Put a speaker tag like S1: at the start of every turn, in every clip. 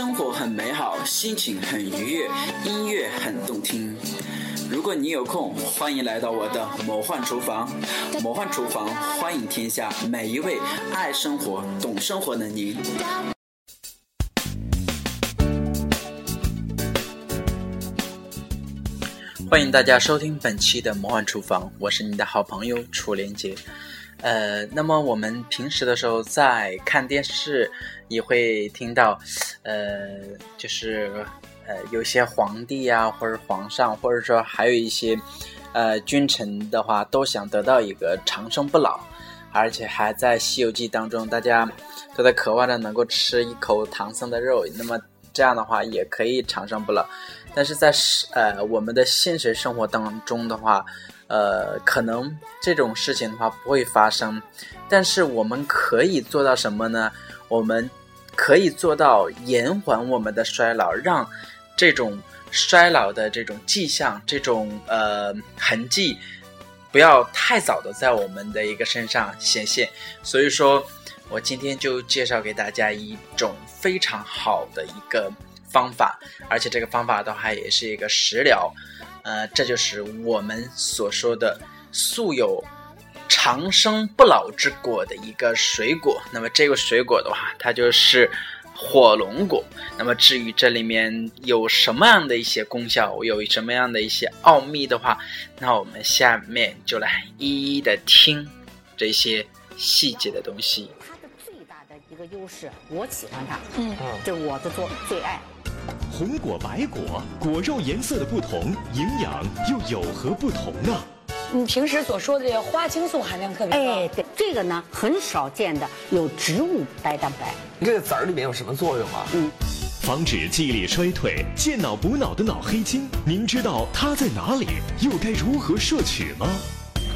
S1: 生活很美好，心情很愉悦，音乐很动听。如果你有空，欢迎来到我的魔幻厨房。魔幻厨房欢迎天下每一位爱生活、懂生活的您。欢迎大家收听本期的魔幻厨房，我是你的好朋友楚连杰。呃，那么我们平时的时候在看电视也会听到，呃，就是呃有些皇帝呀，或者皇上，或者说还有一些呃君臣的话，都想得到一个长生不老，而且还在《西游记》当中，大家都在渴望着能够吃一口唐僧的肉，那么这样的话也可以长生不老。但是在呃我们的现实生活当中的话，呃，可能这种事情的话不会发生。但是我们可以做到什么呢？我们可以做到延缓我们的衰老，让这种衰老的这种迹象、这种呃痕迹不要太早的在我们的一个身上显现。所以说我今天就介绍给大家一种非常好的一个。方法，而且这个方法的话也是一个食疗，呃，这就是我们所说的素有长生不老之果的一个水果。那么这个水果的话，它就是火龙果。那么至于这里面有什么样的一些功效，有什么样的一些奥秘的话，那我们下面就来一一的听这些细节的东西。
S2: 它的最大的一个优势，我喜欢它，嗯，这是我的做最爱。
S3: 红果白果，果肉颜色的不同，营养又有何不同呢？
S4: 你平时所说的这个花青素含量特别高。
S2: 哎，对，这个呢很少见的有植物白蛋白。
S5: 这个籽儿里面有什么作用啊？嗯，
S3: 防止记忆力衰退、健脑补脑的脑黑金，您知道它在哪里，又该如何摄取吗？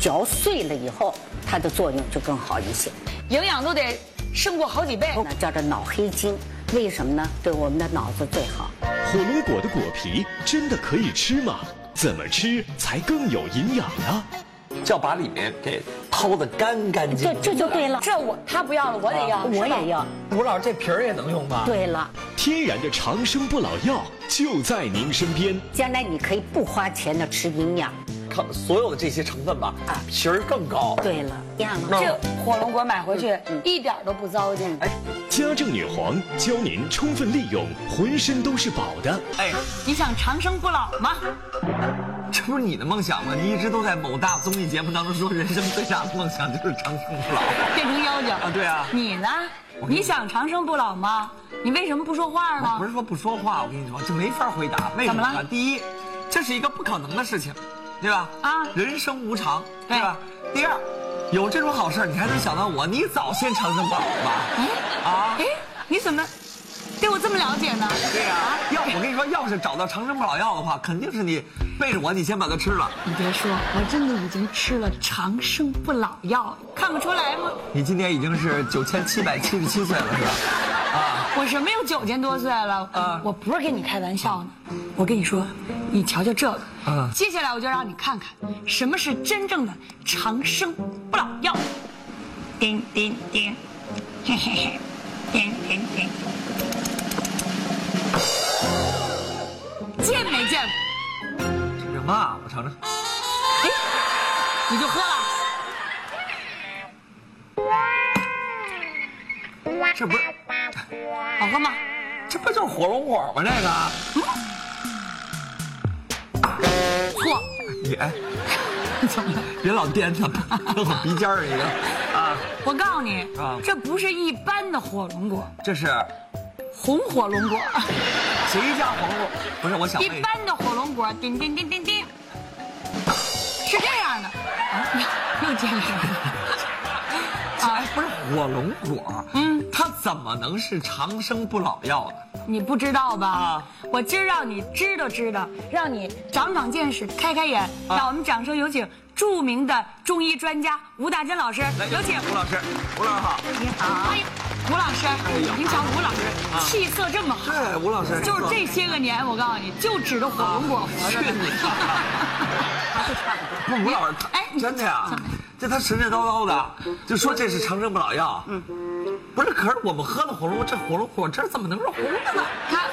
S2: 嚼碎了以后，它的作用就更好一些，
S4: 营养都得胜过好几倍。
S2: 那叫做脑黑金。为什么呢？对我们的脑子最好。
S3: 火龙果的果皮真的可以吃吗？怎么吃才更有营养呢？
S5: 就要把里面给掏得干干净净。
S2: 这这就对了。
S4: 这我他不要了，我得要，
S2: 我也要。
S5: 吴老师，这皮儿也能用吗？
S2: 对了，
S3: 天然的长生不老药就在您身边。
S2: 将来你可以不花钱的吃营养。
S5: 所有的这些成分吧，啊，皮儿更高。
S2: 对了，
S4: 这火龙果买回去一点都不糟践。哎，
S3: 家政女皇教您充分利用，浑身都是宝的。哎，
S4: 你想长生不老吗？
S5: 这不是你的梦想吗？你一直都在某大综艺节目当中说，人生最大的梦想就是长生不老，
S4: 变成妖精
S5: 啊？对啊。
S4: 你呢？你想长生不老吗？你为什么不说话呢？
S5: 不是说不说话，我跟你说，这没法回答。为什么呢？第一，这是一个不可能的事情。对吧？啊，人生无常，对吧？第二，有这种好事你还能想到我？你早先长生不老吧？哎，
S4: 啊，哎，你怎么对我这么了解呢？
S5: 对呀，要我跟你说，要是找到长生不老药的话，肯定是你背着我，你先把它吃了。
S4: 你别说，我真的已经吃了长生不老药，看不出来吗？
S5: 你今年已经是九千七百七十七岁了，是吧？
S4: 啊，我什么又九千多岁了？啊，我不是跟你开玩笑呢。我跟你说，你瞧瞧这个。嗯。接下来我就让你看看，什么是真正的长生不老药。叮叮叮，嘿嘿嘿，叮叮叮。见没见
S5: 过？这什么？我尝尝。哎，
S4: 你就喝了。
S5: 这不是
S4: 好喝吗？
S5: 这不就是火龙果吗？这个。
S4: 错，
S5: 你哎，怎么了？别老颠着，弄我鼻尖儿一个
S4: 啊！我告诉你啊，这不是一般的火龙果，
S5: 这是
S4: 红火龙果。
S5: 谁家火龙果？不是，我想
S4: 一般的火龙果，叮叮叮叮叮，是这样的。啊，又见面了。
S5: 啊，不是火龙果，嗯，它怎么能是长生不老药呢？
S4: 你不知道吧？啊！我今儿让你知道知道，让你长长见识，开开眼。让我们掌声有请著名的中医专家吴大珍老师，有请
S5: 吴老师。吴老师好，
S4: 你好，欢迎吴老师。您瞧吴老师气色这么好，
S5: 对，吴老师
S4: 就是这些个年，我告诉你就指着火龙果活着。
S5: 去你！不，吴老师，哎，真的呀。这他神神叨叨的，就说这是长生不老药。嗯，不是，可是我们喝了火龙果，这火龙果汁怎么能是红的呢？他，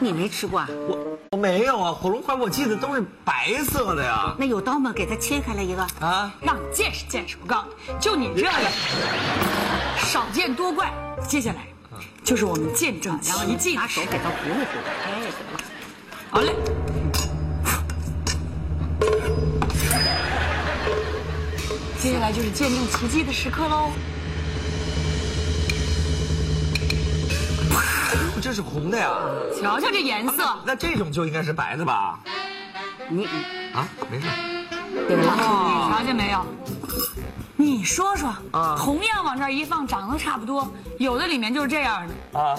S2: 你没吃过啊？
S5: 我我没有啊，火龙果我记得都是白色的呀。
S2: 那有刀吗？给他切开了一个啊，
S4: 让你见识见识。我告诉你，就你这个 少见多怪。接下来就是我们见证奇迹，
S2: 拿手给他糊弄糊弄。哎，行了，
S4: 好嘞。接下来就是见证奇迹的时刻喽！
S5: 这是红的呀！
S4: 瞧瞧这颜色，
S5: 那这种就应该是白的吧？你啊，没事。
S4: 对了，你瞧见没有？你说说，啊，同样往这儿一放，长得差不多，有的里面就是这样的啊，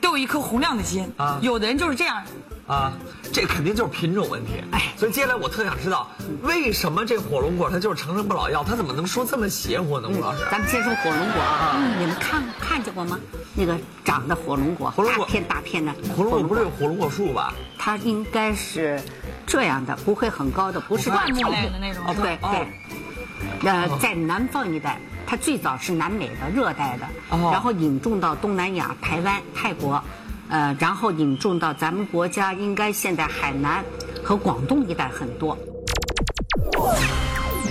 S4: 都有一颗红亮的心啊，有的人就是这样。啊，
S5: 这肯定就是品种问题。哎，所以接下来我特想知道，为什么这火龙果它就是长生不老药？它怎么能说这么邪乎呢？吴老师，
S2: 咱们先说火龙果啊，你们看看见过吗？那个长的火龙果，大片大片的。
S5: 火龙果不是有火龙果树吧？
S2: 它应该是这样的，不会很高的，不是
S4: 灌木类的那种。
S2: 对对。呃，在南方一带，它最早是南美的热带的，然后引种到东南亚、台湾、泰国。呃，然后引种到咱们国家，应该现在海南和广东一带很多。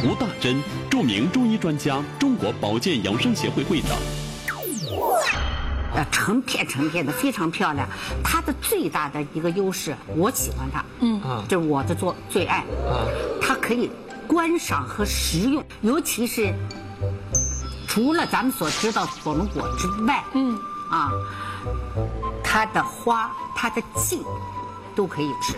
S3: 吴大珍，著名中医专家，中国保健养生协会会长。
S2: 呃，成片成片的，非常漂亮。它的最大的一个优势，我喜欢它，嗯，就是我的做最爱。啊，它可以观赏和食用，尤其是除了咱们所知道火龙果之外，嗯，啊。它的花，它的茎，都可以吃。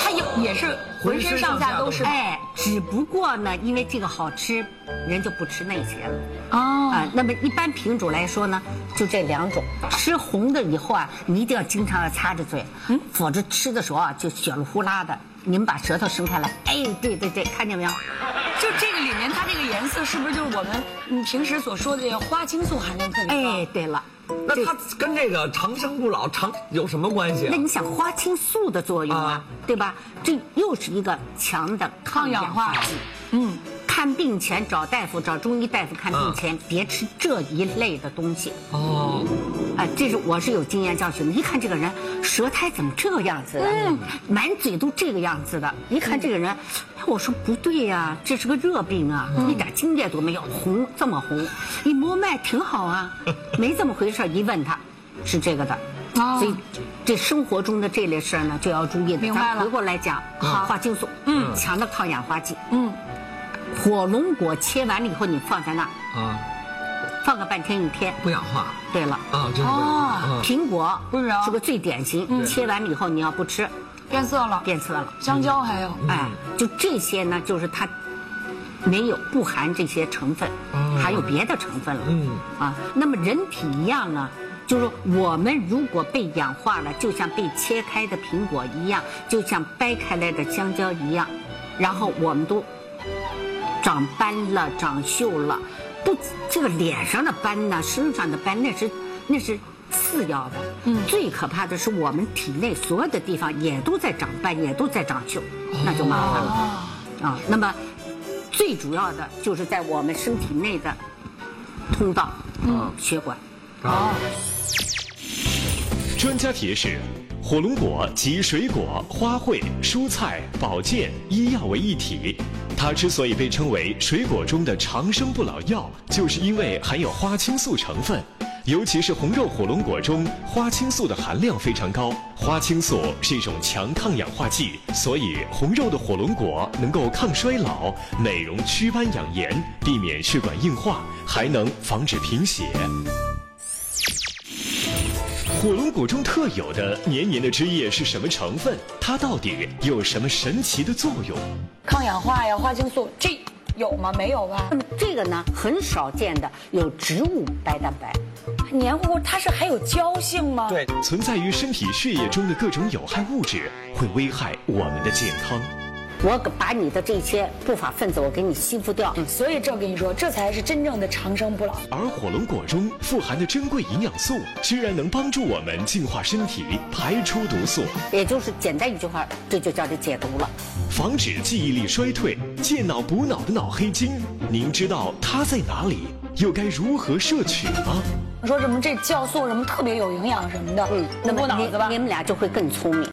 S4: 它也也是浑身上下都是。哎，
S2: 只不过呢，因为这个好吃，人就不吃那些了。哦。啊，那么一般品种来说呢，就这两种。吃红的以后啊，你一定要经常要擦着嘴，嗯，否则吃的时候啊就血了呼啦的。你们把舌头伸开来，哎，对对对，看见没有？
S4: 就这个里面，它这个颜色是不是就是我们你平时所说的这个花青素含量特别高？
S2: 哎，对了。
S5: 那它跟这个长生不老长有什么关系？
S2: 那你想花青素的作用啊，对吧？这又是一个强的抗氧化剂。嗯。看病前找大夫，找中医大夫看病前别吃这一类的东西。哦，啊，这是我是有经验教训的。一看这个人舌苔怎么这个样子的？嗯，满嘴都这个样子的。一看这个人，我说不对呀，这是个热病啊，一点经验都没有，红这么红，一摸脉挺好啊，没这么回事。一问他，是这个的。所以，这生活中的这类事儿呢，就要注意。
S4: 明白了。
S2: 回过来讲，花青素，嗯，强的抗氧化剂，嗯。火龙果切完了以后，你放在那儿啊，放个半天一天，
S5: 不氧化。
S2: 对了。啊，哦，苹果不是是个最典型，切完了以后你要不吃，
S4: 变色了，
S2: 变色了。
S4: 香蕉还有，哎，
S2: 就这些呢，就是它没有不含这些成分，含有别的成分了。嗯。啊，那么人体一样呢，就是我们如果被氧化了，就像被切开的苹果一样，就像掰开来的香蕉一样，然后我们都。长斑了，长锈了，不，这个脸上的斑呢，身上的斑那是那是次要的。嗯，最可怕的是我们体内所有的地方也都在长斑，也都在长锈，那就麻烦了。啊，那么最主要的就是在我们身体内的通道，嗯，血管。啊。
S3: 专家提示：火龙果集水果、花卉、蔬菜、保健、医药为一体。它之所以被称为水果中的长生不老药，就是因为含有花青素成分，尤其是红肉火龙果中花青素的含量非常高。花青素是一种强抗氧化剂，所以红肉的火龙果能够抗衰老、美容祛斑养颜，避免血管硬化，还能防止贫血。火龙果中特有的黏黏的汁液是什么成分？它到底有什么神奇的作用？
S4: 抗氧化呀，花青素，这有吗？没有吧？
S2: 那么这个呢，很少见的有植物白蛋白，
S4: 黏糊糊，它是还有胶性吗？
S5: 对，
S3: 存在于身体血液中的各种有害物质会危害我们的健康。
S2: 我把你的这些不法分子，我给你吸附掉。
S4: 所以这我跟你说，这才是真正的长生不老。
S3: 而火龙果中富含的珍贵营养素，居然能帮助我们净化身体，排出毒素。
S2: 也就是简单一句话，这就叫做解毒了。
S3: 防止记忆力衰退、健脑补脑的脑黑金，您知道它在哪里？又该如何摄取吗？
S4: 说什么这酵素什么特别有营养什么的，嗯，那补脑子吧，
S2: 你们俩就会更聪明。